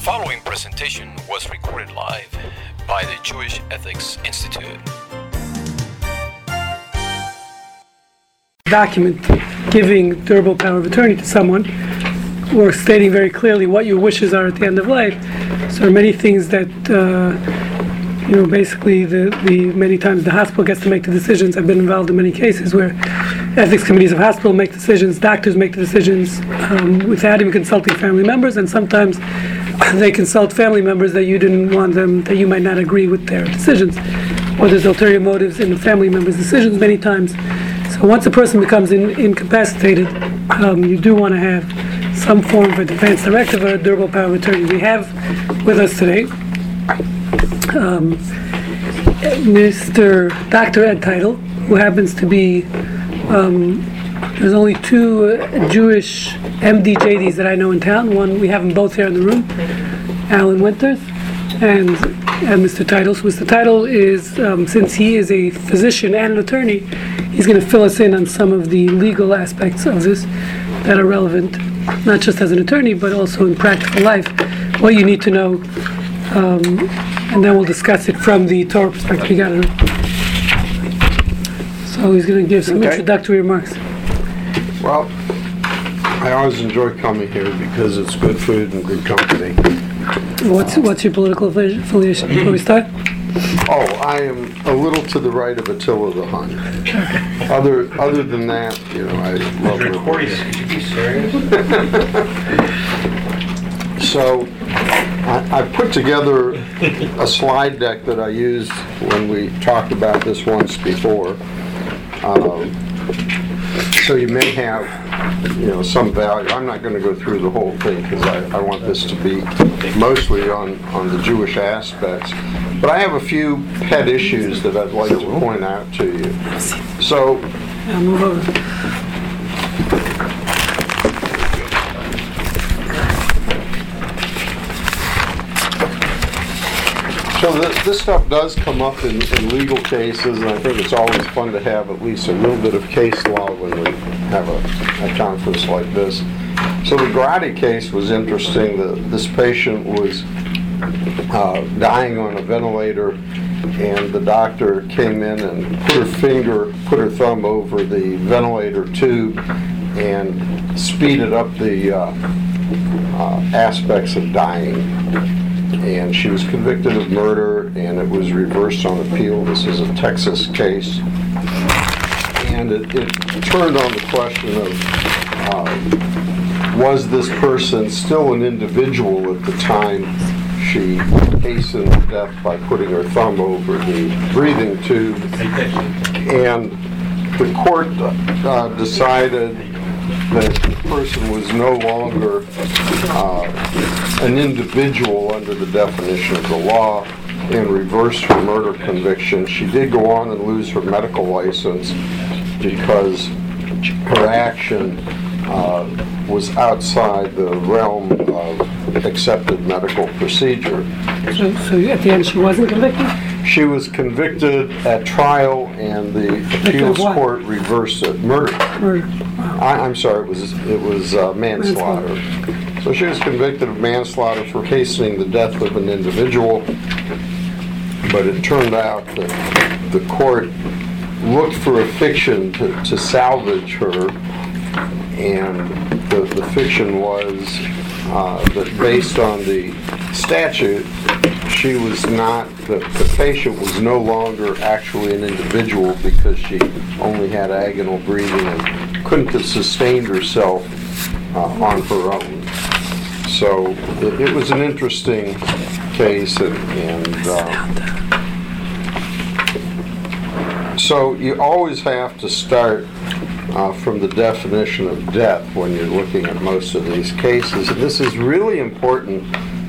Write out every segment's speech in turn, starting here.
The following presentation was recorded live by the Jewish Ethics Institute. document giving durable power of attorney to someone or stating very clearly what your wishes are at the end of life. So there are many things that, uh, you know, basically the, the many times the hospital gets to make the decisions. I've been involved in many cases where ethics committees of hospital make decisions, doctors make the decisions um, without even consulting family members, and sometimes they consult family members that you didn't want them, that you might not agree with their decisions. Or there's ulterior motives in the family members' decisions many times. So once a person becomes in, incapacitated, um, you do want to have some form of a advance directive or a durable power of attorney. We have with us today um, Mr. Dr. Ed Title, who happens to be, um, there's only two uh, Jewish MDJDs that I know in town. One, we have them both here in the room, Alan Winters and, and Mr. Title. So Mr. Title is, um, since he is a physician and an attorney, he's going to fill us in on some of the legal aspects of this that are relevant, not just as an attorney, but also in practical life, what you need to know. Um, and then we'll discuss it from the Torah perspective. You got it. So he's going to give some Okay. introductory remarks. Well, I always enjoy coming here because it's good food and good company. What's what's your political affili- affiliation? Before we start, Oh, I am a little to the right of Attila the Hun. Other, other than that, you know, I love recording it. could you be serious? So, I, I put together a slide deck that I used when we talked about this once before. Um, So you may have, you know, some value. I'm not gonna go through the whole thing because I, I want this to be mostly on, on the Jewish aspects. But I have a few pet issues that I'd like to point out to you. So, This, this stuff does come up in, in legal cases, and I think it's always fun to have at least a little bit of case law when we have a, a conference like this. So the Grady case was interesting. The, this patient was uh, dying on a ventilator, and the doctor came in and put her finger, put her thumb over the ventilator tube, and speeded up the uh, uh, aspects of dying and she was convicted of murder, and it was reversed on appeal. This is a Texas case. And it, it turned on the question of, uh, was this person still an individual at the time she hastened death by putting her thumb over the breathing tube? And the court uh, decided that the person was no longer uh, an individual under the definition of the law and reversed her murder conviction. She did go on and lose her medical license because her action uh, was outside the realm of accepted medical procedure. So, so at the end, she wasn't convicted. She was convicted at trial and the appeals court reversed it, murder. Murder. I, I'm sorry, it was, it was uh, manslaughter. So she was convicted of manslaughter for hastening the death of an individual, but it turned out that the court looked for a fiction to, to salvage her, and the, the fiction was uh, that based on the statute, she was not, the, the patient was no longer actually an individual because she only had agonal breathing and couldn't have sustained herself uh, on her own. So it, it was an interesting case and, and uh, so you always have to start uh, from the definition of death when you're looking at most of these cases. And this is really important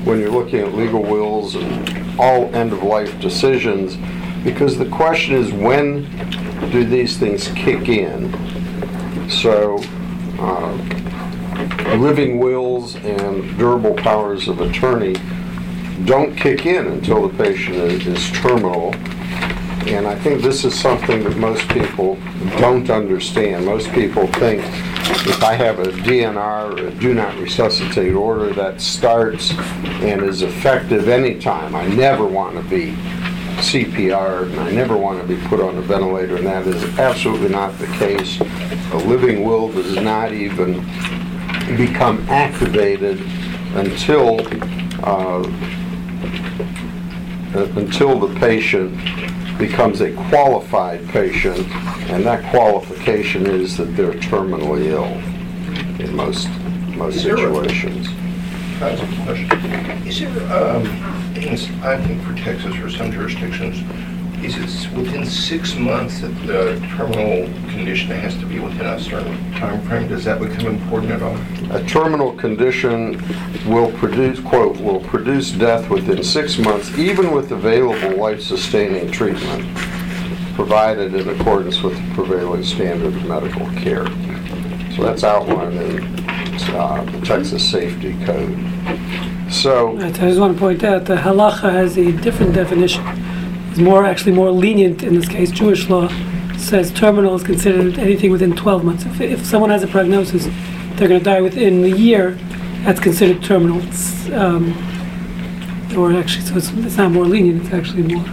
when you're looking at legal wills and all end-of-life decisions, because the question is when do these things kick in? So, uh, living wills and durable powers of attorney don't kick in until the patient is, is terminal. And I think this is something that most people don't understand. Most people think if I have a DNR or a do not resuscitate order that starts and is effective anytime, I never want to be CPR and I never want to be put on a ventilator, and that is absolutely not the case. A living will does not even become activated until uh, uh, until the patient becomes a qualified patient, and that qualification is that they're terminally ill in most, most Is there a- situations. That's a question. Is there, um, in- I think for Texas or some jurisdictions, is it's within six months that the terminal condition has to be within a certain time frame? Does that become important at all? A terminal condition will produce, quote, "will produce death within six months, even with available life-sustaining treatment, provided in accordance with the prevailing standard of medical care." So that's outlined in uh, the Texas Safety Code. So, I just want to point out that halacha has a different definition. It's more, actually more lenient in this case. Jewish law says terminal is considered anything within 12 months. If, if someone has a prognosis, they're going to die within a year, that's considered terminal. It's, um, or actually, so it's, it's not more lenient, it's actually more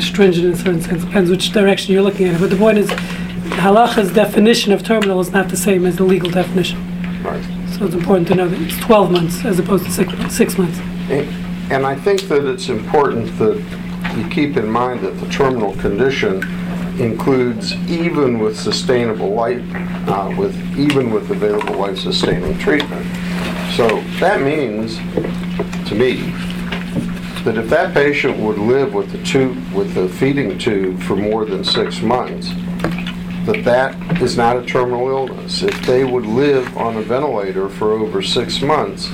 stringent in a certain sense. Depends which direction you're looking at it. But the point is, halacha's definition of terminal is not the same as the legal definition. right. So it's important to know that it's 12 months as opposed to six, six months. And I think that it's important that you keep in mind that the terminal condition includes even with sustainable life, uh, with, even with available life-sustaining treatment. So that means, to me, that if that patient would live with the tube, with the feeding tube for more than six months, that that is not a terminal illness. If they would live on a ventilator for over six months,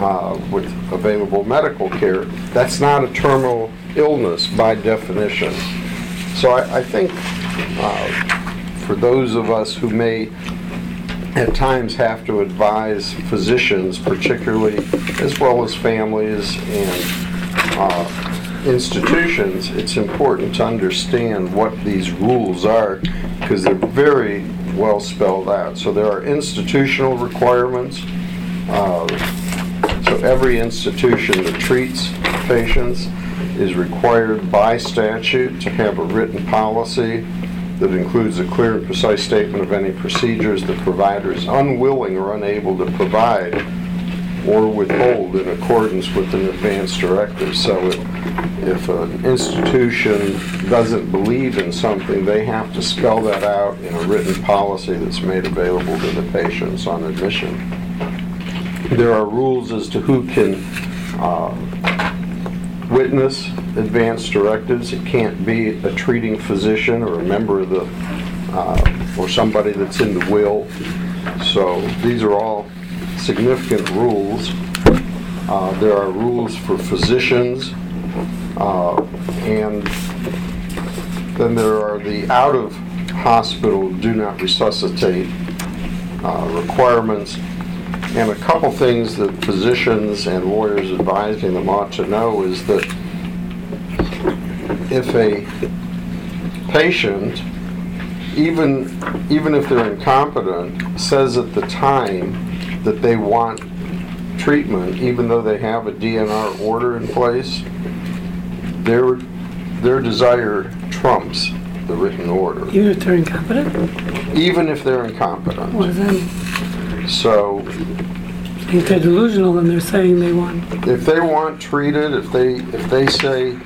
uh, with available medical care, that's not a terminal illness by definition. So I, I think uh, for those of us who may at times have to advise physicians, particularly as well as families and uh, institutions, it's important to understand what these rules are because they're very well spelled out. So there are institutional requirements. Uh, so every institution that treats patients is required by statute to have a written policy that includes a clear and precise statement of any procedures the provider is unwilling or unable to provide or withhold in accordance with an advance directive. So if if an institution doesn't believe in something, they have to spell that out in a written policy that's made available to the patients on admission. There are rules as to who can uh, witness advance directives. It can't be a treating physician or a member of the, uh, or somebody that's in the will. So these are all significant rules. Uh, There are rules for physicians, uh, and then there are the out-of-hospital do not resuscitate uh, requirements. And a couple things that physicians and lawyers advising them ought to know is that if a patient, even, even if they're incompetent, says at the time that they want treatment, even though they have a DNR order in place, their, their desire trumps the written order, Even if they're incompetent? even if they're incompetent. What does that? So If they're delusional and they're saying they want, if they want treated, if they, if they say,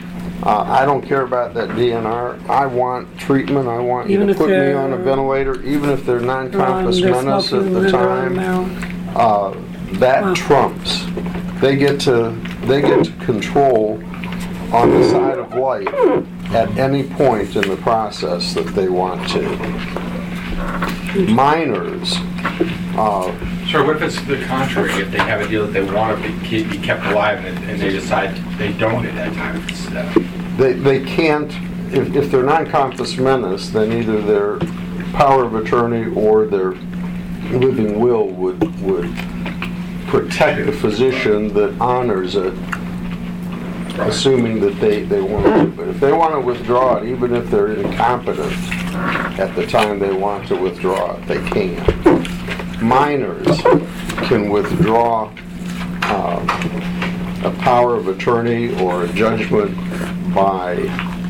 uh, I don't care about that DNR, I want treatment, I want you Even to if put me on a they're- ventilator, even if they're they're menace smoking, at the they're on time, marijuana. Uh, Wow. that trumps. They get to, they get to control on the side of life at any point in the process that they want to. Minors, uh, Sir, what if it's the contrary? If they have a deal that they want to be, keep- be kept alive and, and they decide they don't at that time? It's, uh, they, they can't, if, if they're non-compos mentis, then either their power of attorney or their living will would, would protect the physician that honors it, assuming that they, they want to. But if they want to withdraw it, even if they're incompetent, at the time they want to withdraw it, they can. Minors can withdraw um, a power of attorney or a judgment by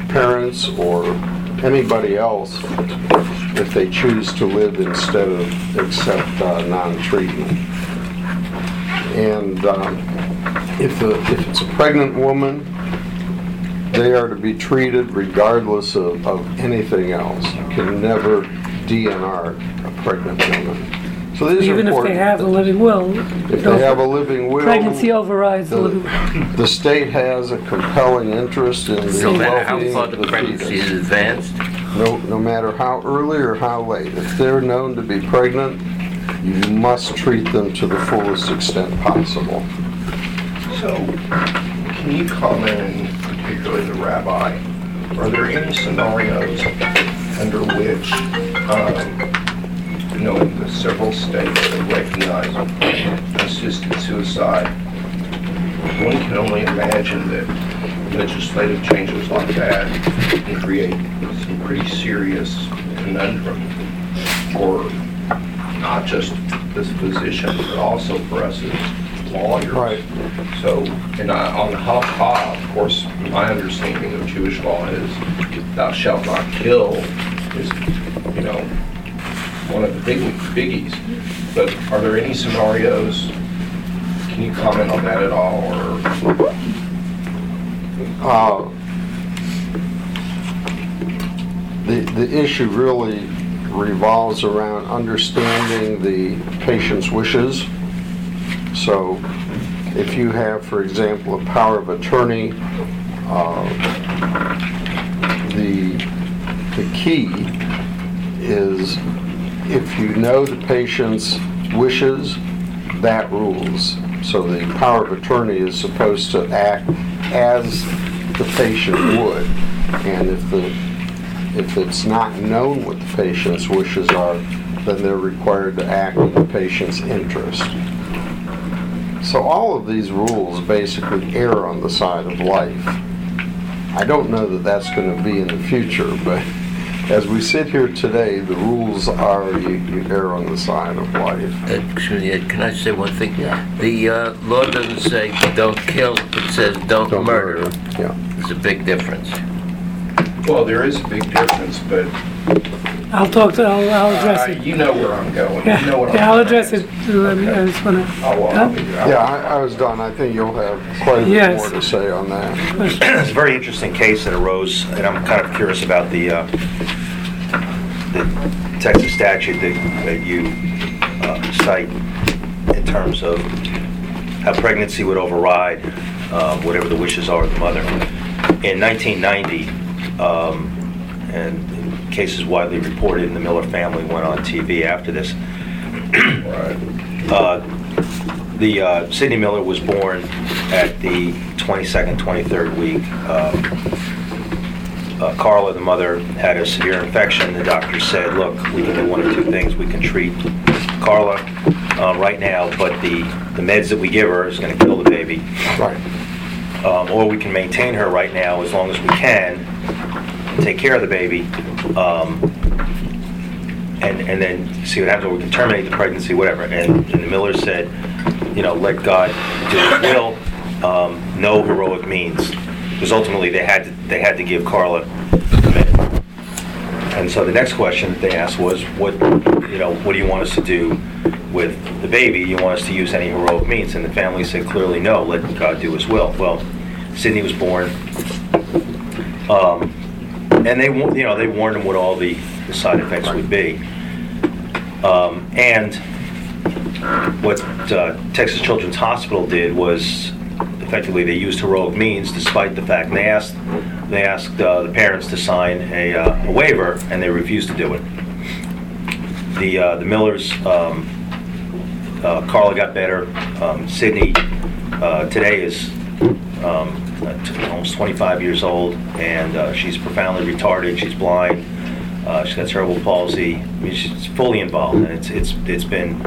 parents or anybody else if they choose to live instead of accept uh, non-treatment. And um, if, the, if it's a pregnant woman, they are to be treated regardless of, of anything else. You can never DNR a pregnant woman. So these are Even if important. they have a living will. If they have a living will. Pregnancy overrides the the, living will. the state has a compelling interest in the No matter how well-being far of the the pregnancy fetus. is advanced, No, no matter how early or how late, if they're known to be pregnant, you must treat them to the fullest extent possible. So, can you comment, particularly the rabbi, are there any scenarios under which, um, you that several states that recognize assisted suicide, one can only imagine that legislative changes like that can create some pretty serious conundrum for not just this position, but also for us as lawyers. Right. So, and I, on the ha of course, my understanding of Jewish law is thou shalt not kill is, you know, one of the big biggies. But are there any scenarios, can you comment on that at all, or? Uh, The, the issue really revolves around understanding the patient's wishes. So if you have, for example, a power of attorney, uh, the, the key is if you know the patient's wishes, that rules. So the power of attorney is supposed to act as the patient would. And if the, if it's not known what the patient's wishes are, then they're required to act in the patient's interest. So all of these rules basically err on the side of life. I don't know that that's going to be in the future, but as we sit here today, the rules are you, you err on the side of life. Uh, excuse me, can I say one thing? Yeah. The uh, law doesn't say don't kill, it says don't Don't murder. Yeah. There's a big difference. Well, there is a big difference, but I'll talk to, I'll, I'll address uh, it. you know where I'm going. You Yeah, know what I'm yeah, I'll address it. going Let I just wanna, I'll, I'll be- I'll- Yeah, I, I was done. I think you'll have quite a bit Yes. more to say on that. It's a very interesting case that arose, and I'm kind of curious about the, uh, the Texas statute that that you uh, cite in terms of how pregnancy would override uh, whatever the wishes are of the mother. In 1990, um, and cases widely reported, and the Miller family went on TV after this, uh, the uh, Sidney Miller was born at the 22nd, 23rd week. Um, uh, Karla, the mother, had a severe infection. The doctor said, "Look, we can do one of two things. We can treat Karla uh, right now, but the the meds that we give her is going to kill the baby, Right. um, or we can maintain her right now as long as we can, take care of the baby." Um, and, and then see what happens, we can terminate the pregnancy, whatever. And, and the Miller said, you know, let God do his will, um, no heroic means. Because ultimately, they had to, they had to give Karla. And so the next question that they asked was, what, you know, what do you want us to do with the baby? You want us to use any heroic means? And the family said clearly, no, let God do his will. Well, Sidney was born. Um, and they, you know, they warned them what all the, the side effects would be. Um, and what uh, Texas Children's Hospital did was effectively they used heroic means despite the fact, they asked, they asked uh, the parents to sign a, uh, a waiver, and they refused to do it. The, uh, the Millers, um, uh, Karla got better. Um, Sidney uh, today is um, uh, almost 25 years old, and uh, she's profoundly retarded. She's blind. Uh, she's got cerebral palsy. I mean, she's fully involved, and it's it's it's been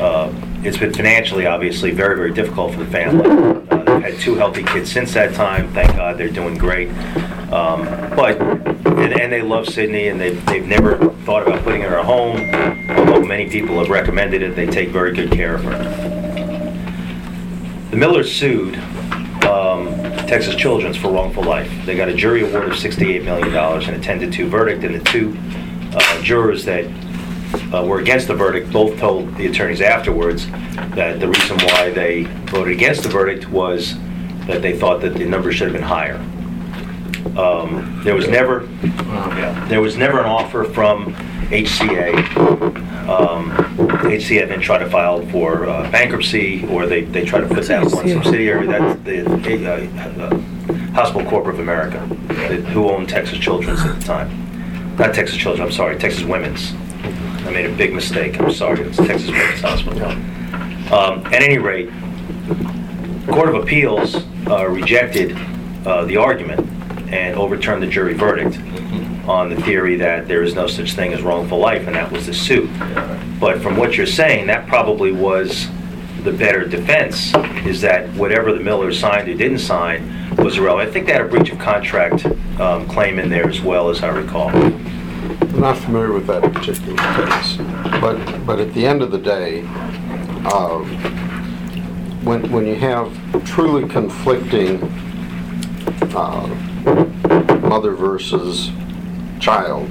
uh, it's been financially, obviously, very very difficult for the family. Uh, they've had two healthy kids since that time. Thank God, they're doing great. Um, but and, and they love Sidney, and they've, they've never thought about putting her in a home, although many people have recommended it, they take very good care of her. The Millers sued Texas Children's for wrongful life. They got a jury award of $68 million and a 10 to 2 verdict, and the two uh, jurors that uh, were against the verdict both told the attorneys afterwards that the reason why they voted against the verdict was that they thought that the number should have been higher. Um, There was never, yeah, there was never an offer from HCA. Um, then tried to file for uh, bankruptcy, or they, they tried to put that one subsidiary, that's the uh, uh, Hospital Corp of America, who owned Texas Children's at the time. Not Texas Children's, I'm sorry, Texas Women's. I made a big mistake, I'm sorry, it's Texas Women's Hospital. Um, At any rate, Court of Appeals uh, rejected the argument and overturned the jury verdict on the theory that there is no such thing as wrongful life, and that was the suit. But from what you're saying, that probably was the better defense, is that whatever the Miller signed or didn't sign was irrelevant. I think they had a breach of contract um, claim in there as well, as I recall. I'm not familiar with that particular case, but, but at the end of the day, um, when, when you have truly conflicting uh, mother versus child,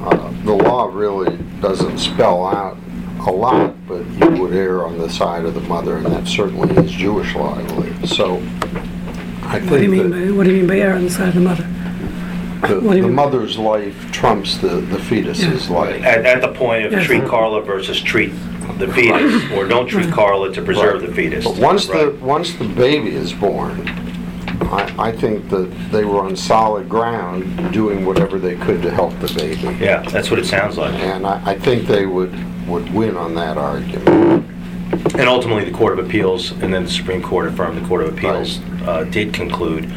uh, the law really doesn't spell out a lot, but you would err on the side of the mother, and that certainly is Jewish law, I believe. So I think What do you think mean by, what do you mean by err on the side of the mother? the what do you the mean? mother's life trumps the, the fetus's life. At, at the point of Yes. treat Karla versus treat the fetus, or don't treat Karla to preserve the fetus. But once the, once the baby is born, I, I think that they were on solid ground doing whatever they could to help the baby. Yeah, that's what it sounds like. And I, I think they would, would win on that argument. And ultimately, the Court of Appeals, and then the Supreme Court affirmed the Court of Appeals, uh, did conclude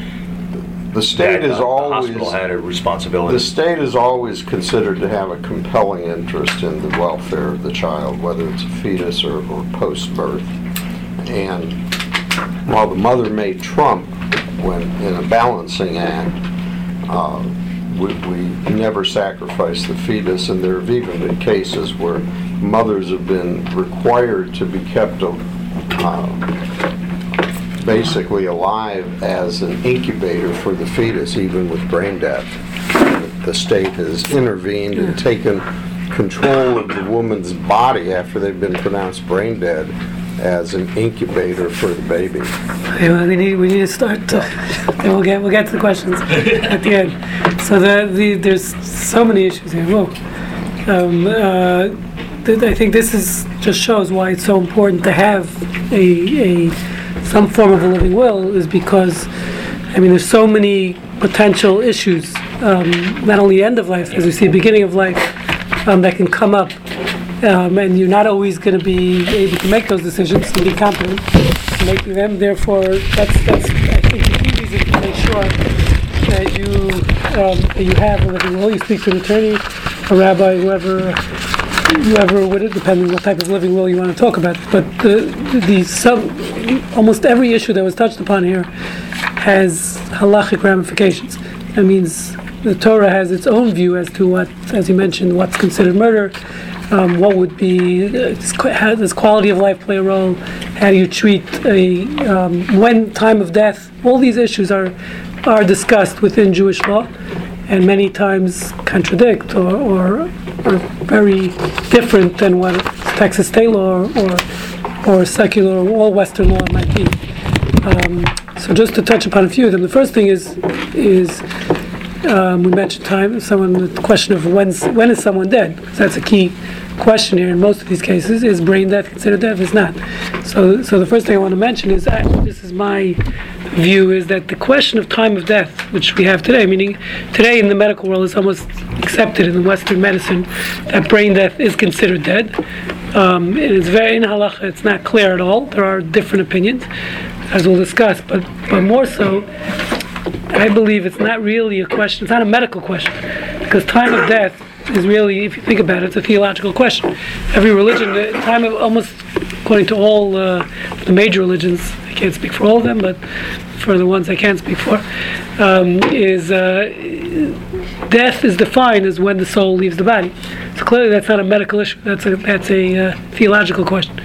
The state that is uh, the always, hospital had a responsibility. the state is always considered to have a compelling interest in the welfare of the child, whether it's a fetus or, or post-birth. And while the mother may trump when, in a balancing act, uh, we, we never sacrifice the fetus, and there have even been cases where mothers have been required to be kept uh, basically alive as an incubator for the fetus, even with brain death. The state has intervened and taken control of the woman's body after they've been pronounced brain dead as an incubator for the baby. Okay, well, we need, we need to start, to- then we'll get, we'll get to the questions at the end. So the, the, there's so many issues here, whoa. Um, uh, th- I think this is, just shows why it's so important to have a, a, some form of a living will, is because, I mean, there's so many potential issues, um, not only end of life, as we see, beginning of life, um, that can come up. Um, and you're not always gonna be able to make those decisions and be competent in making them, therefore, that's, that's, I think, the key reason to make sure that you, um, that you have a living will, you speak to an attorney, a rabbi, whoever, whoever would, it, depending on what type of living will you want to talk about. But the, the some, almost every issue that was touched upon here has halachic ramifications. That means the Torah has its own view as to what, as you mentioned, what's considered murder, um, what would be, does how does quality of life play a role, how do you treat a, um, when, time of death, all these issues are, are discussed within Jewish law and many times contradict or, or are very different than what Texas state law or, or secular or all Western law might be. Um, so just to touch upon a few of them, the first thing is is um, we mentioned time. Someone the question of when's when is someone dead? that's a key question here in most of these cases. Is brain death considered death? Is not. So so the first thing I want to mention is I, this is my view is that the question of time of death, which we have today, meaning today in the medical world, is almost accepted in Western medicine that brain death is considered dead. Um, it is very in halacha. It's not clear at all. There are different opinions, as we'll discuss. But but more so, I believe it's not really a question. It's not a medical question because time of death is really, if you think about it, it's a theological question. Every religion, the time of almost according to all uh, the major religions, I can't speak for all of them, but for the ones I can speak for, um, is uh, death is defined as when the soul leaves the body. So clearly, that's not a medical issue. That's a that's a uh, theological question.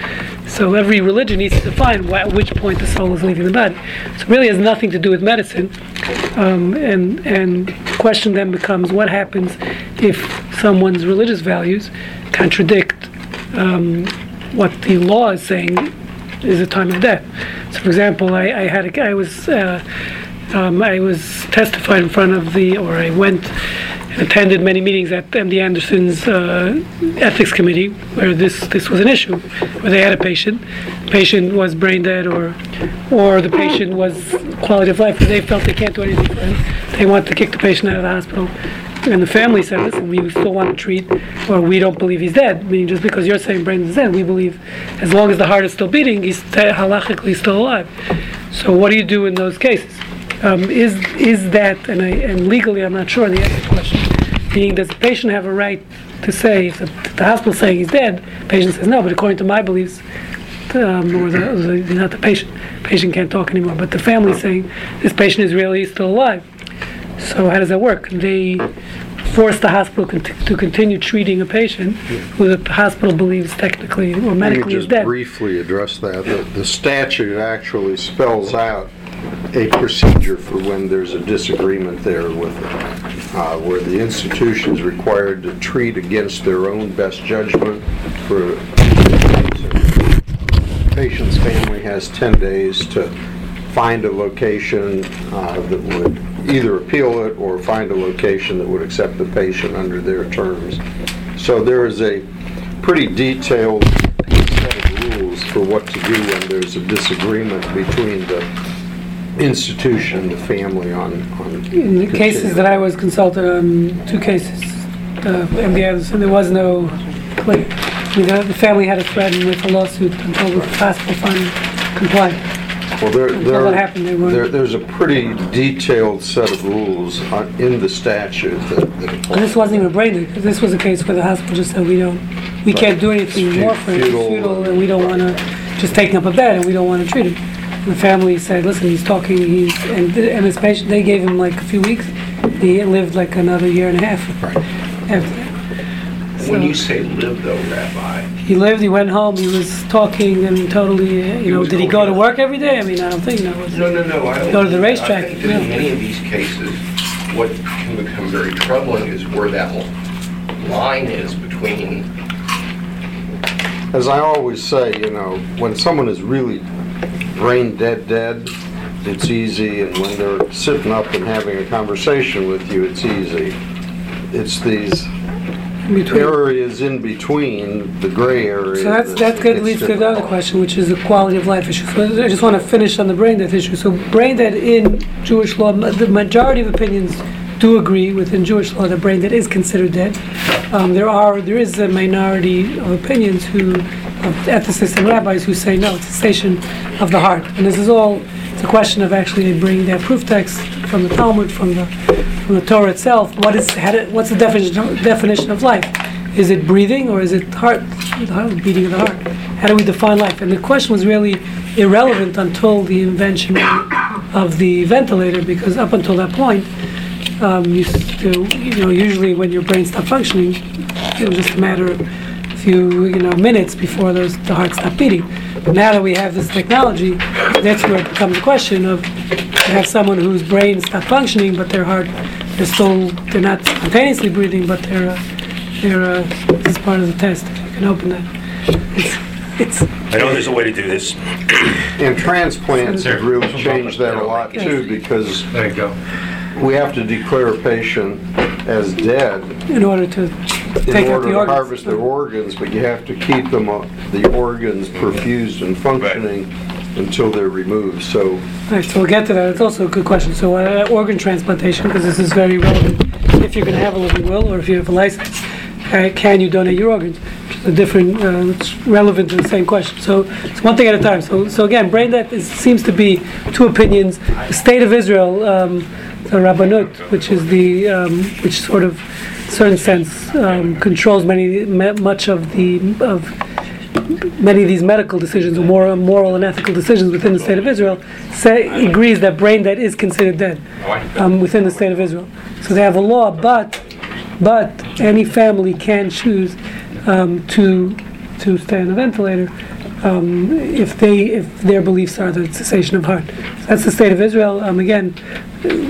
So every religion needs to define wh- at which point the soul is leaving the body. So it really has nothing to do with medicine. Um, and and the question then becomes what happens if someone's religious values contradict um, what the law is saying is the time of death. So, for example, I, I had a, I was uh, um, I was testified in front of the, or I went attended many meetings at MD Anderson's uh, ethics committee where this this was an issue, where they had a patient, patient was brain dead, or or the patient was quality of life, but they felt they can't do anything for him. They want to kick the patient out of the hospital. And the family said, listen, we still want to treat, or we don't believe he's dead. Meaning, just because you're saying brain is dead, we believe as long as the heart is still beating, he's halachically still alive. So, what do you do in those cases? Um, is is that, and, I, and legally, I'm not sure the answer to the question, being, does the patient have a right to say, if the, the hospital saying he's dead, patient says no, but according to my beliefs, um, or the, the, not the patient, patient can't talk anymore, but the family saying this patient is really still alive. So how does that work? They force the hospital conti- to continue treating a patient who the hospital believes technically or medically Let me is just dead. briefly address that. The- The statute actually spells out a procedure for when there's a disagreement there with, uh, where the institution is required to treat against their own best judgment for the patient's family has 10 days to find a location uh, that would either appeal it or find a location that would accept the patient under their terms. So there is a pretty detailed set of rules for what to do when there's a disagreement between the institution the family on. on In the cases that I was consulted on, two cases, uh, MD Anderson, there was no, like, I mean, the family had a threat with a lawsuit until the hospital finally complied. Well, there, Until that happened, they there, weren't- there- there's a pretty detailed set of rules on- in the statute that that And this wasn't even a brain dead, because this was a case where the hospital just said, we don't, we can't do anything more for him, it's Futile. futile, and we don't want to, just take him up a bed, and we don't want to treat him. And the family said, listen, he's talking, he's, and, and his patient, they gave him like a few weeks, he lived like another year and a half after that. When So- you say live though, Rabbi, He lived, he went home, he was talking, and totally, uh, you know, was did he go to coherent. work every day? I mean, I don't think, no. was- no, no, no, I don't. Go to the racetrack, I think that in yeah. many of these cases, what can become very troubling is where that line is between As I always say, you know, when someone is really brain dead, dead, it's easy, and when they're sitting up and having a conversation with you, it's easy. It's these between. areas in between, the gray area. So that's, that that's good, gets leads to another question, which is the quality of life issue. So I just want to finish on the brain death issue. So brain dead in Jewish law, the majority of opinions do agree within Jewish law that brain dead is considered dead. Um, there are, there is a minority of opinions who, of ethicists and rabbis who say no, it's cessation of the heart. And this is all, it's a question of actually bringing their proof text from the Talmud, from the, from the Torah itself. What is, what's the definition, definition of life? Is it breathing or is it heart, heart- beating of the heart? How do we define life? And the question was really irrelevant until the invention of the ventilator, because up until that point, um, you, you know, usually when your brain stopped functioning, it was just a matter of a few, you know, minutes before those, the heart stopped beating. But now that we have this technology, that's where it becomes a question of, you have someone whose brain stopped functioning, but their heart, they're still, they're not spontaneously breathing, but they're, uh, they're, uh, this is part of the test, if you can open that. It's, it's, I know there's a way to do this. And transplants have really changed that a lot too, because There you go. We have to declare a patient as dead in order to in take out order the to organs. harvest their organs, but you have to keep them, uh, the organs perfused and functioning until they're removed, so Right, so we'll get to that. It's also a good question. So uh, organ transplantation, because this is very relevant. If you're going to have a living will, or if you have a license, uh, can you donate your organs? A different, uh, it's relevant to the same question. So it's one thing at a time. So, so again, brain death is, seems to be two opinions. The state of Israel, um, the Rabbanut, which is the, um, which sort of, certain sense, um, controls many, much of the of many of these medical decisions or moral, moral and ethical decisions within the state of Israel say, agrees that brain dead is considered dead um, within the state of Israel. So they have a law, but but any family can choose um, to to stay on a ventilator um, if they if their beliefs are the cessation of heart. That's the state of Israel. Um, again,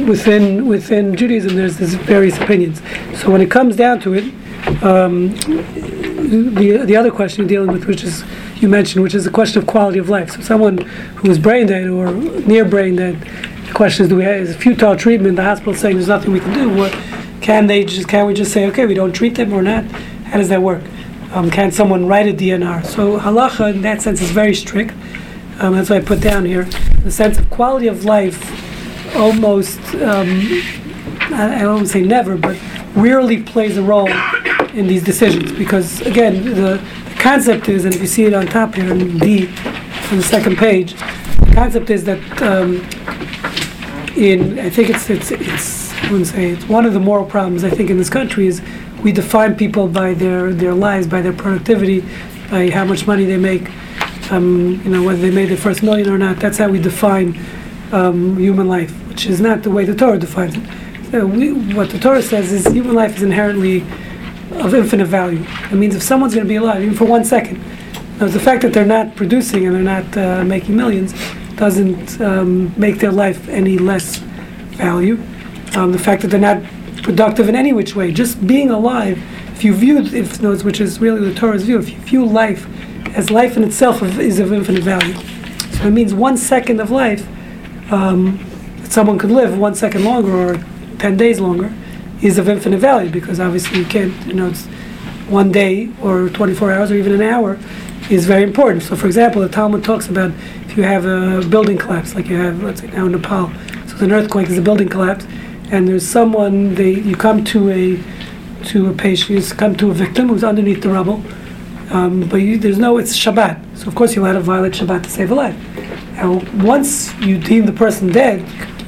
within within Judaism, there's, there's various opinions. So when it comes down to it, um, the the other question you're dealing with, which is you mentioned, which is the question of quality of life. So someone who is brain dead or near brain dead, the question is, do we have is futile treatment? The hospital saying there's nothing we can do. What can they just can we just say okay, we don't treat them or not? How does that work? Um, can someone write a DNR? So halacha in that sense is very strict. Um, that's what I put down here. The sense of quality of life, almost um, I, I don't say never, but rarely plays a role in these decisions because again the, the concept is, and if you see it on top here in D, on the second page, the concept is that um, in I think it's it's it's I wouldn't say it's one of the moral problems I think in this country is we define people by their their lives, by their productivity, by how much money they make, um, you know whether they made their first million or not. That's how we define um, human life, which is not the way the Torah defines it. So we, what the Torah says is human life is inherently of infinite value. It means if someone's going to be alive, even for one second, the fact that they're not producing and they're not uh, making millions doesn't um, make their life any less value. Um, the fact that they're not productive in any which way, just being alive, if you view, if no, which is really the Torah's view, if you view life as life in itself is of infinite value. So it means one second of life um, that someone could live one second longer or 10 days longer is of infinite value because obviously you can't, you know, it's one day or 24 hours or even an hour is very important. So, for example, the Talmud talks about if you have a building collapse, like you have, let's say now in Nepal, so an earthquake, is a building collapse, and there's someone, they, you come to a to a patient, you come to a victim who's underneath the rubble, um, but you, there's no, it's Shabbat. So, of course, you'll have to violate Shabbat to save a life. Now, once you deem the person dead,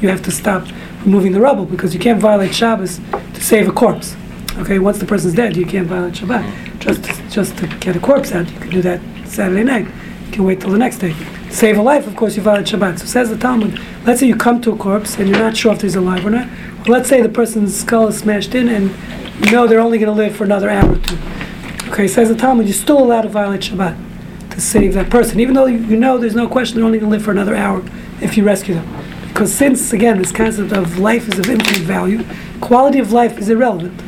you have to stop removing the rubble because you can't violate Shabbos to save a corpse. Okay, once the person's dead, you can't violate Shabbat. Just just to get a corpse out, you can do that Saturday night. You can wait till the next day. Save a life, of course, you violate Shabbat. So says the Talmud. Let's say you come to a corpse and you're not sure if he's alive or not. Let's say the person's skull is smashed in and you know they're only going to live for another hour or two. Okay, says the Talmud, you're still allowed to violate Shabbat to save that person, even though you, you know there's no question they're only going to live for another hour if you rescue them. Because since, again, this concept of life is of infinite value, quality of life is irrelevant.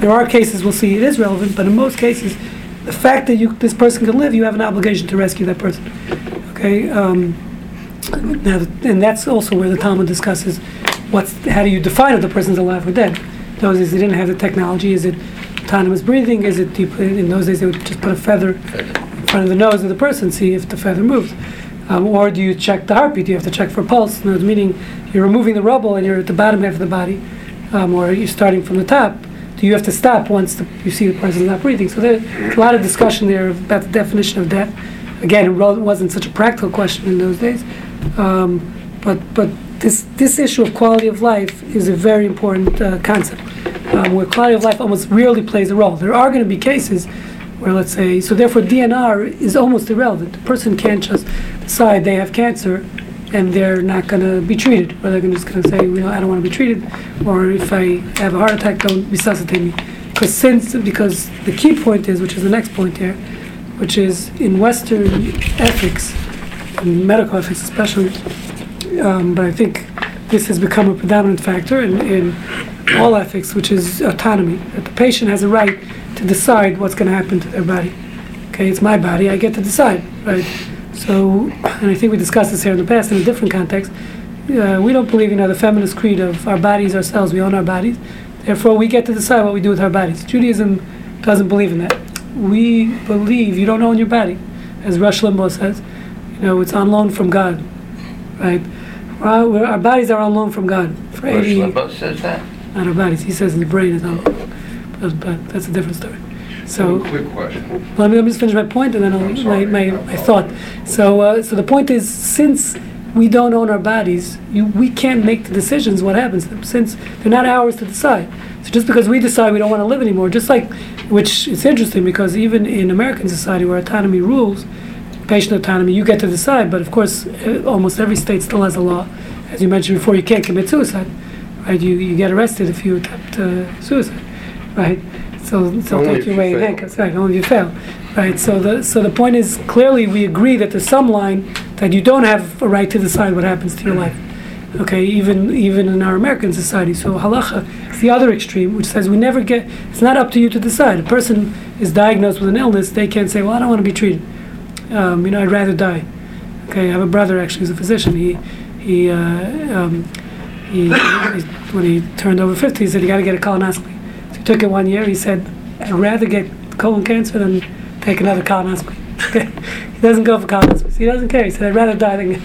There are cases we'll see it is relevant, but in most cases, the fact that you this person can live, you have an obligation to rescue that person. Okay, um, now, and that's also where the Talmud discusses what's how do you define if the person's alive or dead. In Those days they didn't have the technology. Is it autonomous breathing? Is it deep, in those days they would just put a feather in front of the nose of the person, see if the feather moves. Um, or do you check the heartbeat? Do you have to check for pulse? Meaning you're removing the rubble and you're at the bottom half of the body, um, or you're starting from the top. Do you have to stop once the, you see the person's not breathing? So there's a lot of discussion there about the definition of death. Again, it wasn't such a practical question in those days, um, but but this this issue of quality of life is a very important uh, concept, um, where quality of life almost rarely plays a role. There are going to be cases where, let's say, so therefore DNR is almost irrelevant. The person can't just decide they have cancer and they're not going to be treated, or they're just going to say, you know, I don't want to be treated, or if I have a heart attack, don't resuscitate me. Because since, because the key point is, which is the next point here, which is in Western ethics, in medical ethics especially, um, but I think this has become a predominant factor in, in all ethics, which is autonomy. That the patient has a right to decide what's going to happen to their body. Okay, it's my body, I get to decide, right? So, and I think we discussed this here in the past in a different context. Uh, we don't believe in you know, the feminist creed of our bodies ourselves, we own our bodies. Therefore, we get to decide what we do with our bodies. Judaism doesn't believe in that. We believe you don't own your body, as Rush Limbaugh says. You know, it's on loan from God, right? Our, we're- our bodies are on loan from God. For Rush 80 Limbaugh says that? not our bodies. He says the brain is on loan. But, but that's a different story. So. Quick question. Well, let me, let me just finish my point and then I'll, my, my, my thought. So, uh, so the point is, since we don't own our bodies. You, we can't make the decisions what happens to them since they're not ours to decide. So just because we decide we don't want to live anymore, just like, which it's interesting because even in American society where autonomy rules, patient autonomy, you get to decide. But of course, uh, almost every state still has a law, as you mentioned before, you can't commit suicide, right? You you get arrested if you attempt uh, suicide, right? So they'll take you away in handcuffs, right? Only if you fail, right? So the so the point is clearly we agree that there's some line that you don't have a right to decide what happens to your life. Okay, even even in our American society. So halacha is the other extreme, which says we never get. It's not up to you to decide. A person is diagnosed with an illness, they can't say, "Well, I don't want to be treated." Um, you know, I'd rather die. Okay, I have a brother actually who's a physician. He he, uh, um, he, he when he turned over fifty, he said you got to get a colonoscopy. So he took it one year. He said, "I'd rather get colon cancer than take another colonoscopy." He doesn't go for colonoscopies. He doesn't care. He said, "I'd rather die than get,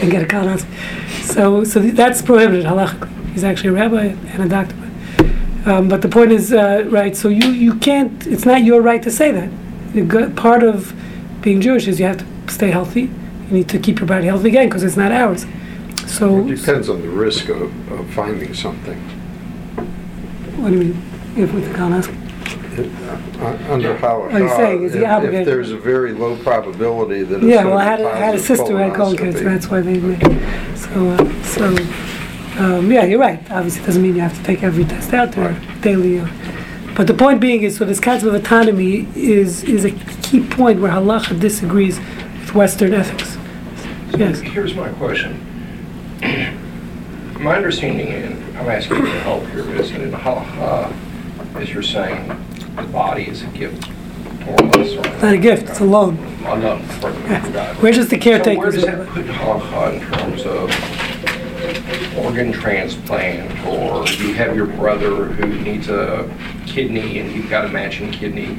than get a colonoscopy." So so that's prohibited halachically. He's actually a rabbi and a doctor. Um, but the point is, uh, right? So you you can't. It's not your right to say that. Part of being Jewish is you have to stay healthy. You need to keep your body healthy again because it's not ours. So, It depends on the risk of, of finding something. what do you mean? If with the colonoscopy? Uh, Under how, Are you saying, is if- If there's a very low probability that it's Yeah, well, I had a, I had a sister who had colon cancer. That's why they made. So, uh, so, um, yeah, you're right. Obviously, it doesn't mean you have to take every test out there daily. Uh, but the point being is, so this concept of autonomy is is a key point where halacha disagrees with Western ethics. Yes. Here's my question. My understanding, and I'm asking you for help here, is that in halacha, as you're saying, the body is a gift, more or less. or- Not a gift; it's a loan. Loan from God. We're just the So where does that put halacha in terms of organ transplant, or you have your brother who needs a kidney and you've got a matching kidney?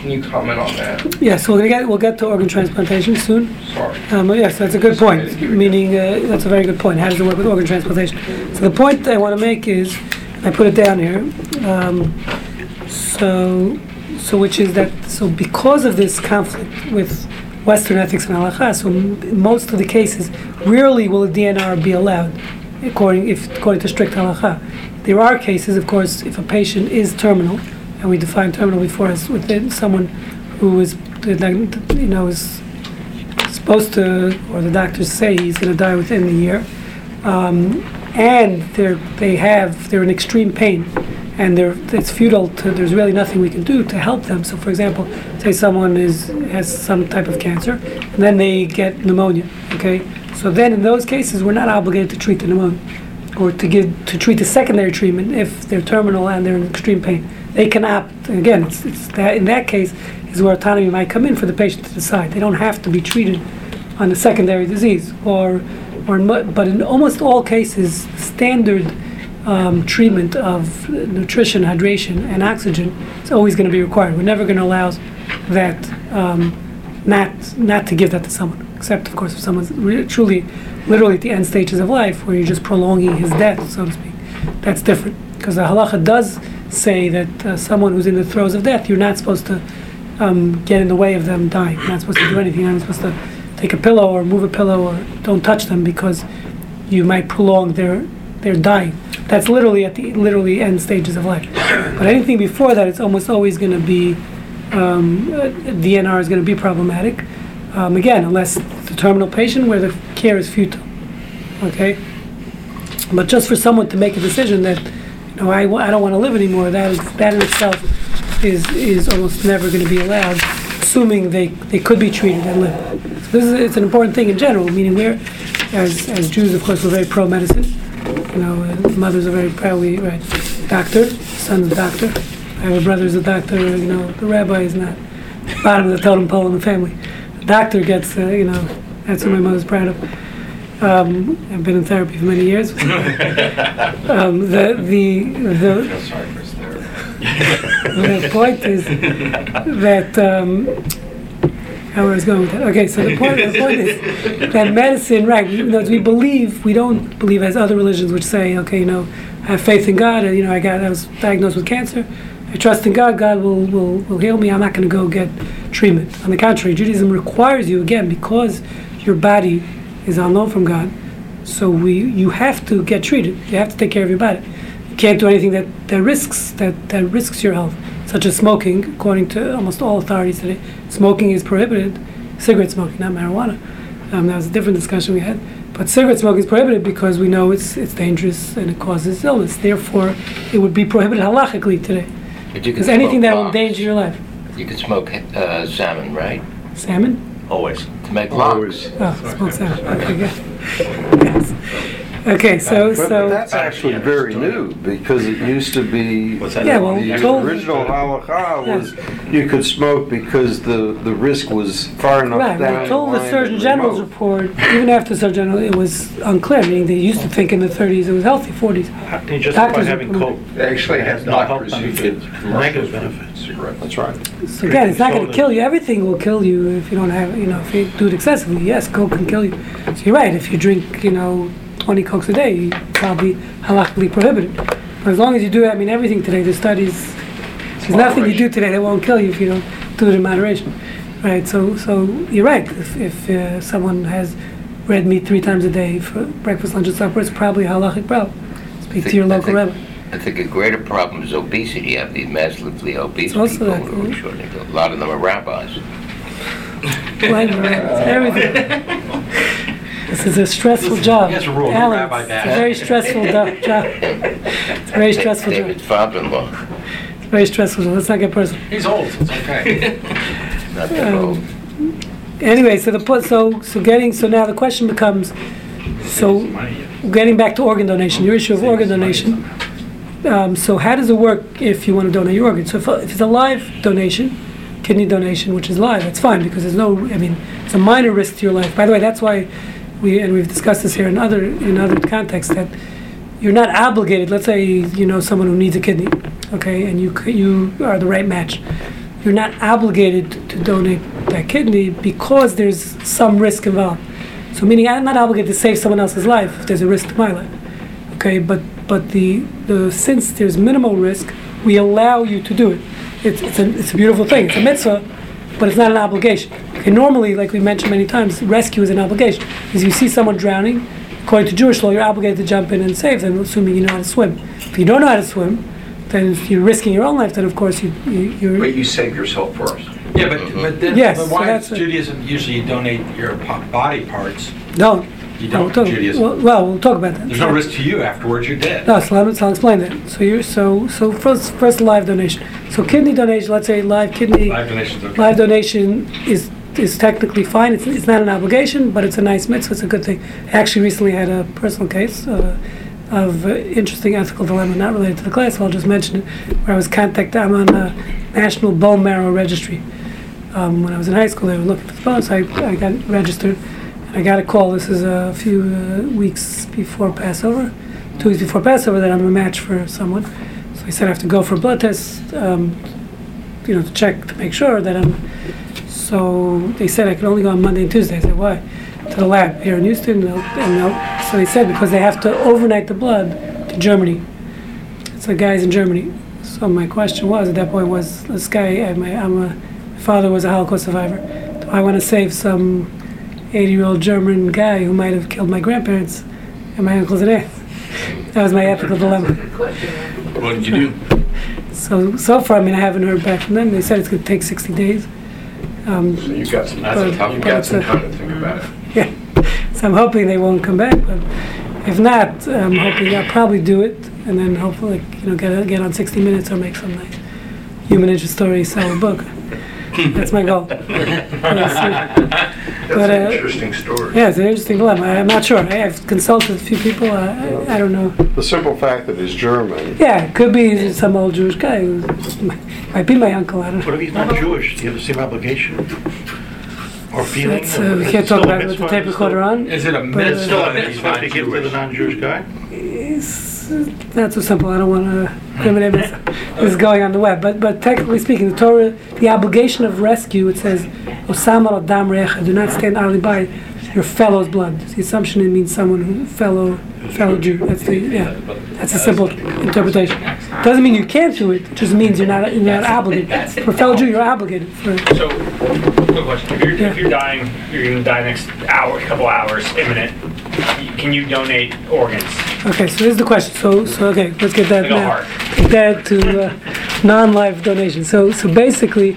Can you comment on that? Yeah, so we're gonna get we'll get to organ transplantation soon. Sorry. Um, yes, that's a good point. Meaning, uh, that's a very good point. How does it work with organ transplantation? So the point I want to make is, I put it down here. Um, so, so which is that so because of this conflict with Western ethics and halacha, so m- most of the cases, rarely will a DNR be allowed, according if according to strict halacha. There are cases, of course, if a patient is terminal, and we define terminal before as within someone who is, you know, is supposed to, or the doctors say he's going to die within the year, um, and they're they have they're in extreme pain, and they're it's futile to there's really nothing we can do to help them. So, for example, say someone is has some type of cancer, and then they get pneumonia. Okay, so then in those cases we're not obligated to treat the pneumonia, or to give to treat the secondary treatment if they're terminal and they're in extreme pain. They can opt again. It's, it's that in that case is where autonomy might come in for the patient to decide. They don't have to be treated on a secondary disease, or, or but in almost all cases, standard um, treatment of nutrition, hydration, and oxygen is always going to be required. We're never going to allow that um, not not to give that to someone, except of course if someone's re- truly, literally at the end stages of life, where you're just prolonging his death, so to speak. That's different because the halacha does say that uh, someone who's in the throes of death, you're not supposed to um, get in the way of them dying. You're not supposed to do anything. You're not supposed to take a pillow or move a pillow or don't touch them because you might prolong their their dying. That's literally at the literally end stages of life. But anything before that, it's almost always going to be um, uh, DNR is going to be problematic. Um, again, unless the terminal patient where the care is futile. Okay. But just for someone to make a decision that, know, I, I don't want to live anymore, that is that in itself is is almost never going to be allowed, assuming they, they could be treated and live. So this is it's an important thing in general. Meaning we're, as as Jews, of course, we're very pro medicine. You know, uh, mothers are very proudly right. Doctor, son's a doctor. I have a brother who's a doctor. You know, the rabbi is not bottom of the totem pole in the family. The doctor gets, uh, you know, that's what my mother's proud of. Um, I've been in therapy for many years. um, the the the Sorry for the point is that um, how I was going with that. Okay, so the point, the point is that medicine, right? You know, we believe we don't believe as other religions which say, okay, you know, I have faith in God. And, you know, I got I was diagnosed with cancer. I trust in God. God will will, will heal me. I'm not going to go get treatment. On the contrary, Judaism requires you again because your body is unknown from God. So we, you have to get treated. You have to take care of your body. You can't do anything that, that risks that, that risks your health, such as smoking. According to almost all authorities today, smoking is prohibited. Cigarette smoking, not marijuana. Um, that was a different discussion we had. But cigarette smoking is prohibited because we know it's it's dangerous and it causes illness. Therefore, it would be prohibited halachically today. But you can Because anything that will endanger your life. You can smoke uh, salmon, right? Salmon? Always. To make lox. Oh, smoked salmon. Okay, good. Yes. Okay, so, But so, that's actually very new, because it used to be. What's that? Yeah, well, The told- original halacha was you could smoke because the, the risk was far enough right, down. well, told the line Surgeon and General's remote. report, even after the Surgeon General, it was unclear, meaning they used to think in the thirties it was healthy, forties. How can you justify Doctors having are- coke? Actually It have has no health doctors who benefits, could negative benefits. cigarette. That's right. So again, it's not gonna kill you, everything will kill you if you don't have, you know, if you do it excessively, yes, Coke can kill you. So you're right, if you drink, you know, twenty Cokes a day, you probably halachically prohibited. But as long as you do, I mean, everything today, the studies, there's nothing you do today that won't kill you if you don't do it in moderation. Right, so, so you're right, if, if uh, someone has red meat three times a day for breakfast, lunch and supper, it's probably a halachic problem. Speak to your I local think- rabbi. I think a greater problem is obesity. You have these massively obese It's people that, who are yeah. short. A lot of them are rabbis. Right, right, everything. This is a stressful job. he has a rule, no Alan, rabbi it's a very stressful do- job. It's a very stressful job. David's father-in-law. It's a very stressful job. Let's not get personal. He's old, so it's okay. Not that Um, old. Anyway, so the put so so getting so now the question becomes so getting back to organ donation, your issue of organ donation. Um, so how does it work if you want to donate your organ? So if, if it's a live donation, kidney donation, which is live, that's fine because there's no. I mean, it's a minor risk to your life. By the way, that's why we and we've discussed this here in other in other contexts that you're not obligated. Let's say you know someone who needs a kidney, okay, and you you are the right match. You're not obligated to donate that kidney because there's some risk involved. So meaning I'm not obligated to save someone else's life if there's a risk to my life. Okay, but but the the since there's minimal risk, we allow you to do it. It's it's a it's a beautiful thing. It's a mitzvah, but it's not an obligation. Okay, normally, like we mentioned many times, rescue is an obligation. Because you see someone drowning, according to Jewish law, you're obligated to jump in and save them, assuming you know how to swim. If you don't know how to swim, then if you're risking your own life, then of course you, you you're But you save yourself first. Yeah, but, but then, Yes, but so why that's does. Judaism usually you donate your body parts? don't. You We'll don't talk, Judaism. well, well, we'll talk about that. There's no risk to you afterwards, you're dead. No, so I'll, so I'll explain that. So you're so so first first live donation. So kidney donation, let's say live kidney Live donations, okay. live donation is is technically fine. It's, it's not an obligation, but it's a nice mitzvah. It's a good thing. I actually recently had a personal case uh, of uh, interesting ethical dilemma, not related to the class. So I'll just mention it. Where I was contacted, I'm on the National Bone Marrow Registry. Um, when I was in high school, they were looking for the bones. I, I got registered, I got a call. This is a few uh, weeks before Passover, two weeks before Passover, that I'm a match for someone. So he said I have to go for a blood test, um, you know, to check to make sure that I'm. So they said I could only go on Monday and Tuesday. I said why? To the lab here in Houston, and, so they said because they have to overnight the blood to Germany. So the guys in Germany. So my question was at that point was this guy. I- My, I'm a my father was a Holocaust survivor. Do I want to save some 80-year-old German guy who might have killed my grandparents and my uncles and aunts? That was my ethical dilemma. What did you do? So so far, I mean, I haven't heard back from them. They said it's going to take 60 days. Um, You've got some, That's a tough you've got some time to think about it. yeah. So I'm hoping they won't come back, but if not, I'm hoping I'll probably do it, and then hopefully, you know, get get on 60 Minutes or make some nice human interest story, sell a book. That's my goal. But. That's But, an uh, interesting story. Yeah, it's an interesting dilemma. I'm not sure. I have consulted a few people. I, I, I don't know. The simple fact that he's German, Yeah, it could be some old Jewish guy who might be my uncle. I don't know. What if he's not Jewish? Do you have the same obligation? Or feeling? That's, uh, we can't talk about it with the tape recorder on. Is it a But, uh, It's still a mitzvah that he's mitzvah not to give to the Jewish? non-Jewish guy? It's not so simple. I don't want to myself. This is going on the web, but but technically speaking, the Torah, the obligation of rescue, it says, "Osama dam recha," do not stand idly by. your fellow's blood. The assumption it means someone who fellow fellow Jew. That's the yeah. That's a simple interpretation. Doesn't mean you can't do it. It just means you're not you're not obligated. For fellow Jew, you're obligated. For So, quick question. If you're, if you're dying, you're going to die next hour, couple hours, imminent. Can you donate organs? okay. So here's the question. So so okay. Let's get that Like a now. heart. Take that to uh, non-life donation. So so basically,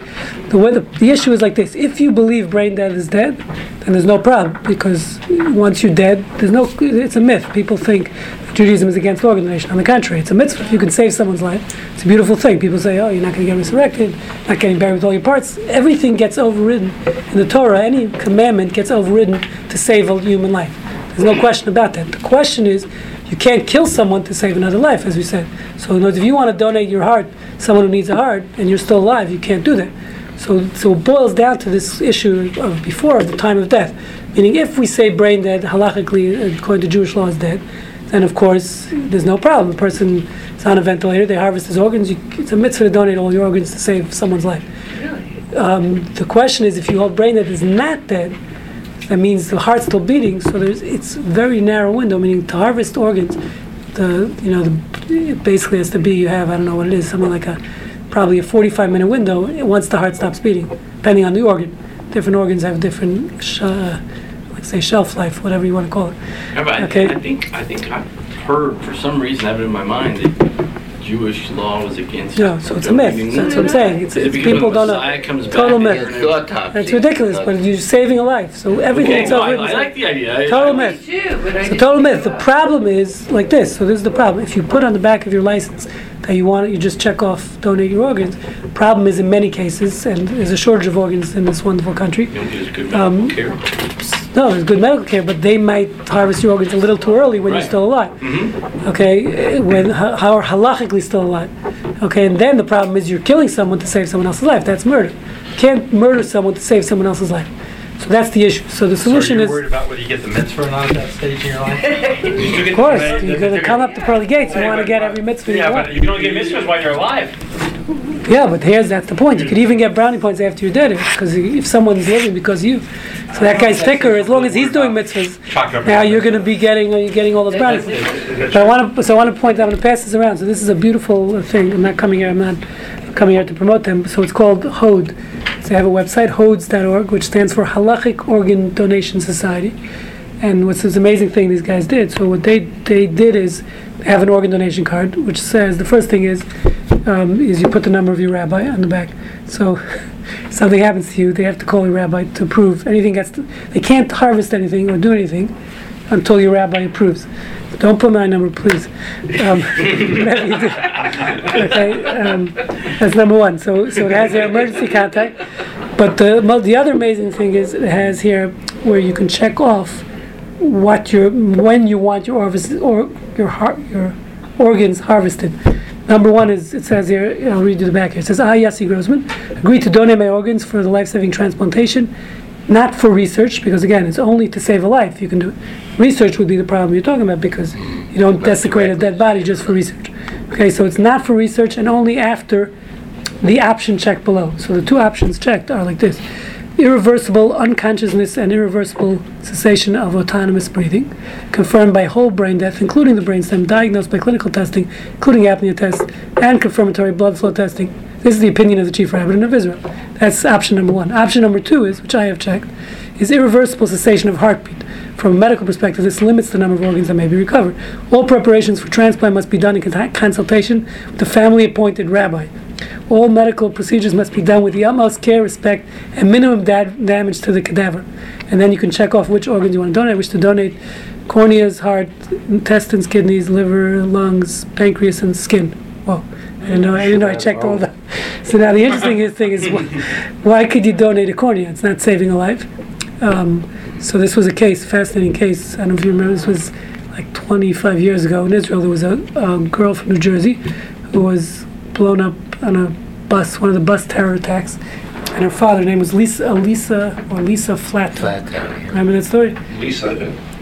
the way the, the issue is like this: if you believe brain dead is dead, then there's no problem because once you're dead, there's no. It's a myth. People think Judaism is against organ donation. On the contrary, it's a mitzvah. You can save someone's life. It's a beautiful thing. People say, "Oh, you're not going to get resurrected, not getting buried with all your parts." Everything gets overridden in the Torah. Any commandment gets overridden to save a human life. There's no question about that. The question is, you can't kill someone to save another life, as we said. So, in other words, if you want to donate your heart, someone who needs a heart, and you're still alive, you can't do that. So, so it boils down to this issue of before of the time of death, meaning if we say brain dead, halachically, according to Jewish law, is dead, then of course there's no problem. The person is on a ventilator, they harvest his organs. You, it's a mitzvah to donate all your organs to save someone's life. Um, the question is, if you hold brain that is not dead, that means the heart's still beating. So there's it's very narrow window, meaning to harvest organs, the you know the it basically has to be you have I don't know what it is, something like a probably a 45 minute window once the heart stops beating, depending on the organ. Different organs have different, sh- uh, like say shelf life, whatever you want to call it. Yeah, I, Okay. I think I think I've heard for some reason I have it in my mind that Jewish law was against. No, so it's a myth. That's what I'm saying. It's, Is it it's because people don't Messiah know. comes Total back, myth. they're It's autopsy. It's ridiculous, but you're saving a life. So everything Okay, that's no, I. I like the idea. I- Total I- myth. too, but I It's a didn't total think myth. The about it. problem is like this. So this is the problem. If you put on the back of your license that you want, it, you just check off donate your organs. Problem is in many cases, and there's a shortage of organs in this wonderful country. You don't get as good Um, medical care. No, there's good medical care, but they might harvest your organs a little too early when you're still alive. Okay, eh, when how are halachically still alive. Okay, and then the problem is you're killing someone to save someone else's life. That's murder. You can't murder someone to save someone else's life. So that's the issue. So the solution so is. you're worried about whether you get the mitzvah or not at that stage in your life? Of course, you're going to come up the pearly gates. You want to get every mitzvah you want. Yeah, but you can only get mitzvahs while you're alive. Yeah, but here's that's the point. You could even get brownie points after you're dead, because if someone's living because you, so that guy's thicker. As long as he's doing mitzvahs, now you're going to be getting you're getting all those brownie points. But I want to so I want to point. I'm going to pass this around. So this is a beautiful uh, thing. I'm not coming here. I'm not coming here to promote them. So it's called HODS. So they have a website, hods.org, which stands for Halachic Organ Donation Society. And what's this amazing thing these guys did? So what they they did is have an organ donation card, which says the first thing is um, is you put the number of your rabbi on the back. So something happens to you, they have to call your rabbi to approve. Anything gets to, they can't harvest anything or do anything until your rabbi approves. Don't put my number, please. Um. Okay, um, that's number one. So so it has your emergency contact. But the the other amazing thing is it has here where you can check off what your when you want your or your heart your organs harvested. Number one is it says here. I'll read you the back here. It says, ah, "I, Yossi Grossman, agreed to donate my organs for the life-saving transplantation, not for research because again, it's only to save a life. You can do it. Research would be the problem you're talking about because you don't desecrate a dead body just for research. Okay, so it's not for research and only after the option checked below. So the two options checked are like this irreversible unconsciousness and irreversible cessation of autonomous breathing, confirmed by whole brain death, including the brainstem, diagnosed by clinical testing, including apnea tests, and confirmatory blood flow testing. This is the opinion of the chief rabbin of Israel. That's option number one. Option number two is, which I have checked, is irreversible cessation of heartbeat. From a medical perspective, this limits the number of organs that may be recovered. All preparations for transplant must be done in consultation with the family appointed rabbi. All medical procedures must be done with the utmost care, respect, and minimum da- damage to the cadaver. And then you can check off which organs you want to donate. I wish to donate corneas, heart, intestines, kidneys, liver, lungs, pancreas, and skin. Whoa. I didn't know. I didn't know. I checked all that. So now the interesting thing is, wh- why could you donate a cornea? It's not saving a life. Um, so this was a case, fascinating case. I don't know if you remember. This was like 25 years ago in Israel. There was a, a girl from New Jersey who was blown up on a bus, one of the bus terror attacks, and her father, her name was Lisa, uh, Lisa or Lisa Flat. Flatow. Remember that story? Lisa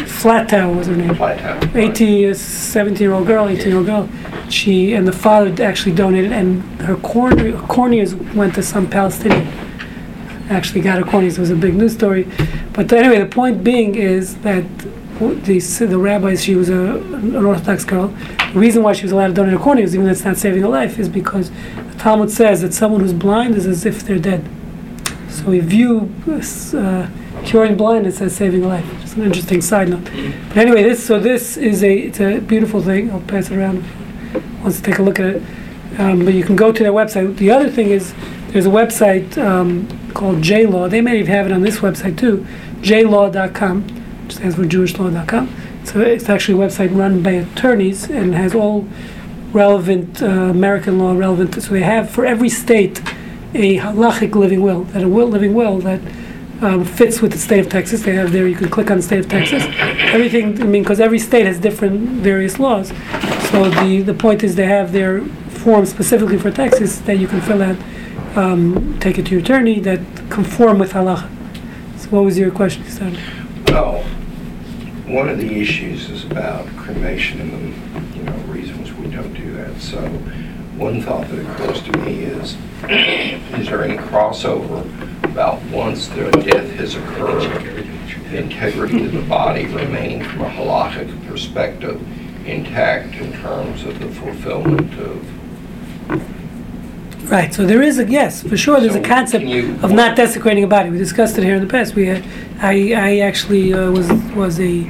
Flatow was her name. Flatow. 18, uh, 17 year old girl, 18 year old girl. She and the father actually donated, and her cornea, corneas went to some Palestinian. actually got her corneas. It was a big news story. But anyway, the point being is that w- the, the rabbis, she was a, an Orthodox girl. The reason why she was allowed to donate her corneas, even though it's not saving a life, is because the Talmud says that someone who's blind is as if they're dead. So we view uh, curing blindness as saving a life. Just an interesting side note. But anyway, this so this is a it's a beautiful thing. I'll pass it around wants to take a look at it. Um, but you can go to their website. The other thing is there's a website um, called JLaw. They may even have it on this website too. JLaw.com, which stands for JewishLaw.com. So it's actually a website run by attorneys and has all relevant uh, American law relevant. So they have for every state a halachic living will, that a will living will that um, fits with the state of Texas. They have there. You can click on state of Texas. Everything. I mean, because every state has different various laws. So the the point is they have their form specifically for Texas that you can fill out, um, take it to your attorney that conform with halacha. So what was your question, Stan? One of the issues is about cremation and the, you know, reasons we don't do that. So one thought that occurs to me is, is there any crossover about once the death has occurred, the integrity of the body remaining from a halachic perspective intact in terms of the fulfillment of Right. So there is a yes, for sure. There's a concept you- of not desecrating a body. We discussed it here in the past. We, had, I, I actually uh, was was a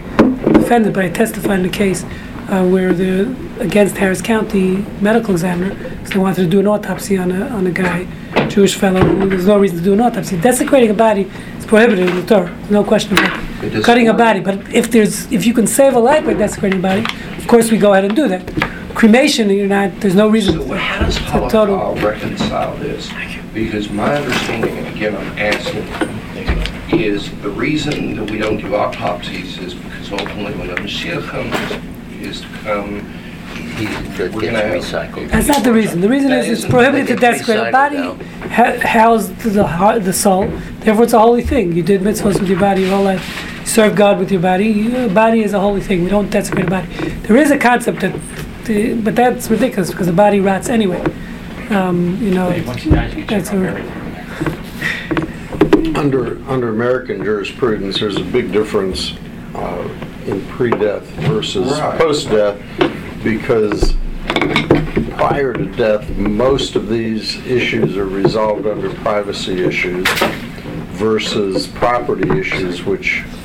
defendant, but I testified in a case uh, where the against Harris County medical examiner because they wanted to do an autopsy on a on a guy, Jewish fellow. There's no reason to do an autopsy. Desecrating a body is prohibited in the Torah. No question about it. Cutting a body, but if there's if you can save a life by desecrating a body, course we go ahead and do that. Cremation, you're not. There's no reason. So how does It's total- Holocaust reconcile this? Because my understanding, and again, I'm asking, is the reason that we don't do autopsies is because ultimately when the Mashiach comes, is to come, he, That we're gonna have. recycled. That's not the reason. The reason That is it's isn't- prohibited to They get desecrate a recycled body. now. Ha- housed the heart, the soul. Therefore, it's a holy thing. You did mitzvahs with your body your whole life. You serve God with your body. Your body is a holy thing. We don't desecrate a body. There is a concept that, the, but that's ridiculous because the body rots anyway. Um, you know, you die, you that's a- Under, under American jurisprudence, there's a big difference uh, in pre-death versus Right. post-death because prior to death, most of these issues are resolved under privacy issues versus property issues which uh,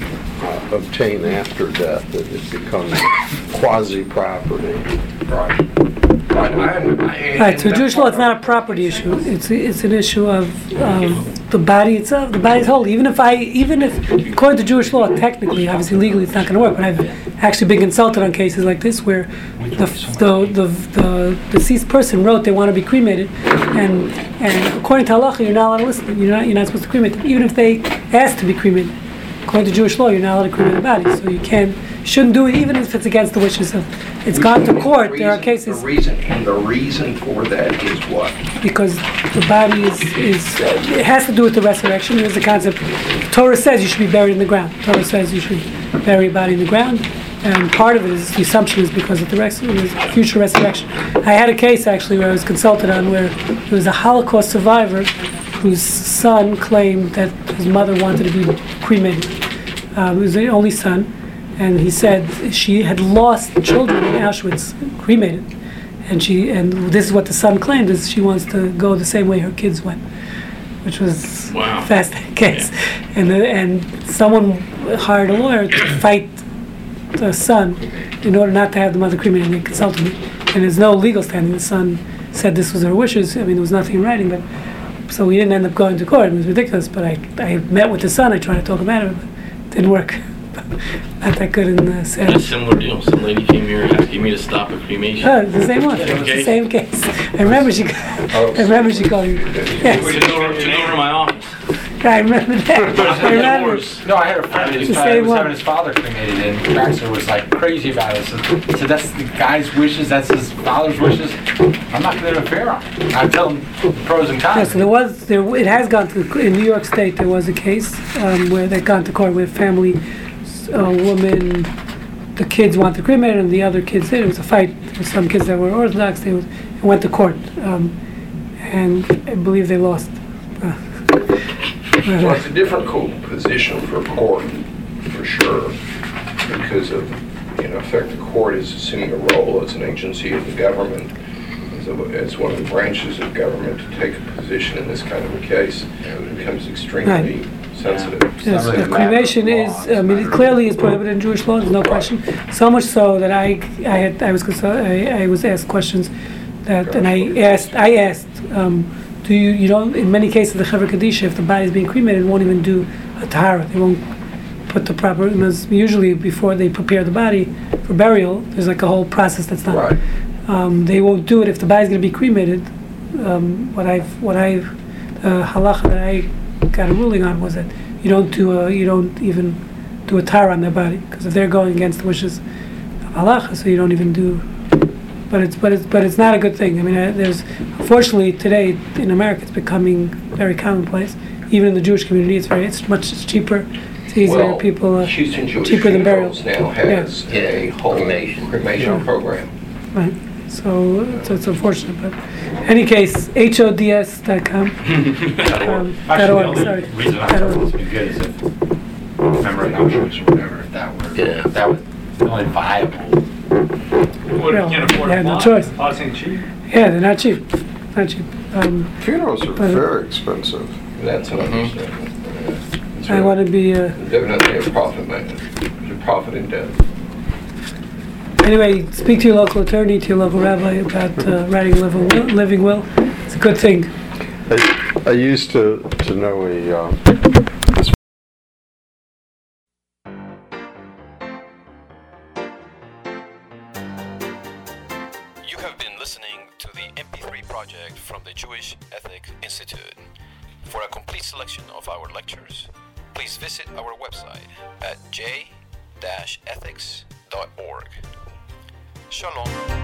obtain after death. It it becomes quasi-property. Right. Right, I- I- Right, so and Jewish law, it's not a property issue. It's, it's an issue of, of the body itself. The body is holy. Even if I, even if, according to Jewish law, technically, obviously legally, it's not going to work. But I've actually been consulted on cases like this where the, the, the, the deceased person wrote they want to be cremated, and and according to halacha, you're not allowed to listen. You're not, you're not supposed to cremate them, even if they asked to be cremated. According to Jewish law, you're not allowed to cremate a body, so you can't, shouldn't do it, even if it's against the wishes of. It's gone to court. There are cases. The reason, and the reason for that is what? because the body is, is uh, it has to do with the resurrection. There's a concept. Torah says you should be buried in the ground. Torah says you should bury your body in the ground, and part of it is the assumption is because of the res- the future resurrection. I had a case actually where I was consulted on where there was a Holocaust survivor whose son claimed that his mother wanted to be cremated. Um, he was the only son, and he said she had lost children in Auschwitz, cremated. And she and this is what the son claimed is she wants to go the same way her kids went, which was Wow. fascinating case. And the, and someone hired a lawyer to fight the son in order not to have the mother cremated. And they consulted me, and there's no legal standing. The son said this was her wishes. I mean, there was nothing in writing, but so we didn't end up going to court. It was ridiculous. But I I met with the son. I tried to talk him out of it, but it didn't work. not that good in the A sad. similar deal. Some lady came here asking me to stop a cremation. Oh, the same one. It was the same case. I remember she. Oh. I remember she called you. Yes, over, took over my office. I remember that. I remember. No, I had a friend It's who the same was one. having his father cremated, and Traxler was like crazy about it. So, so that's the guy's wishes, that's his father's wishes. I'm not going to interfere on. it. I tell him the pros and Yeah, cons. so there was there. It has gone to in New York State. There was a case um, where they'd gone to court with family, a woman. The kids wanted to cremate, and the other kids did. It was a fight with some kids that were Orthodox. They was, it went to court, um, and I believe they lost. Uh, Well, it's a difficult position for a court, for sure, because of, you know, in effect, the court is assuming a role as an agency of the government, as a- as one of the branches of government to take a position in this kind of a case. It becomes extremely sensitive. Yes, Some of the the cremation is, is I mean, it clearly is prohibited in Jewish law, there's no question. So much so that I, I had, I was, consul- I, I was asked questions that, and I asked, I asked, um, do you, you know, in many cases, the Chevra Kadisha, if the body is being cremated, won't even do a tahara, they won't put the proper, usually before they prepare the body for burial, there's like a whole process that's done. Right. Um, they won't do it if the body's gonna be cremated. Um, what I've, what I've, uh, halacha that I got a ruling on was that you don't do a, you don't even do a tar on their body, because if they're going against the wishes of halacha, so you don't even do, but it's, but it's, but it's not a good thing. I mean, uh, there's, unfortunately, today in America, it's becoming very commonplace. Even in the Jewish community, it's very, it's much it's cheaper, it's easier, Well, people, uh, Houston Jewish cheaper than burial. Funerals now has Yeah. a whole Cremation. cremation Yeah. program. Right, so it's, it's unfortunate, but any case, HODS.com. Um, Actually, dot the org, only sorry. reason I Dot thought org. it would be good is if memory options or whatever, if that were, Yeah. if that was the only viable. What, Well, you can't afford they a had no plot. choice. Plots ain't cheap. Yeah, they're not cheap, not cheap. Um, Funerals are But- very expensive. That's an Mhm. understatement. Yeah. It's I want to be, uh, Definitely a profit maker, It's a profit in debt. anyway, speak to your local attorney, to your local rabbi about uh, writing a living will, living will. It's a good thing. I, I used to, to know a, uh, Shalom.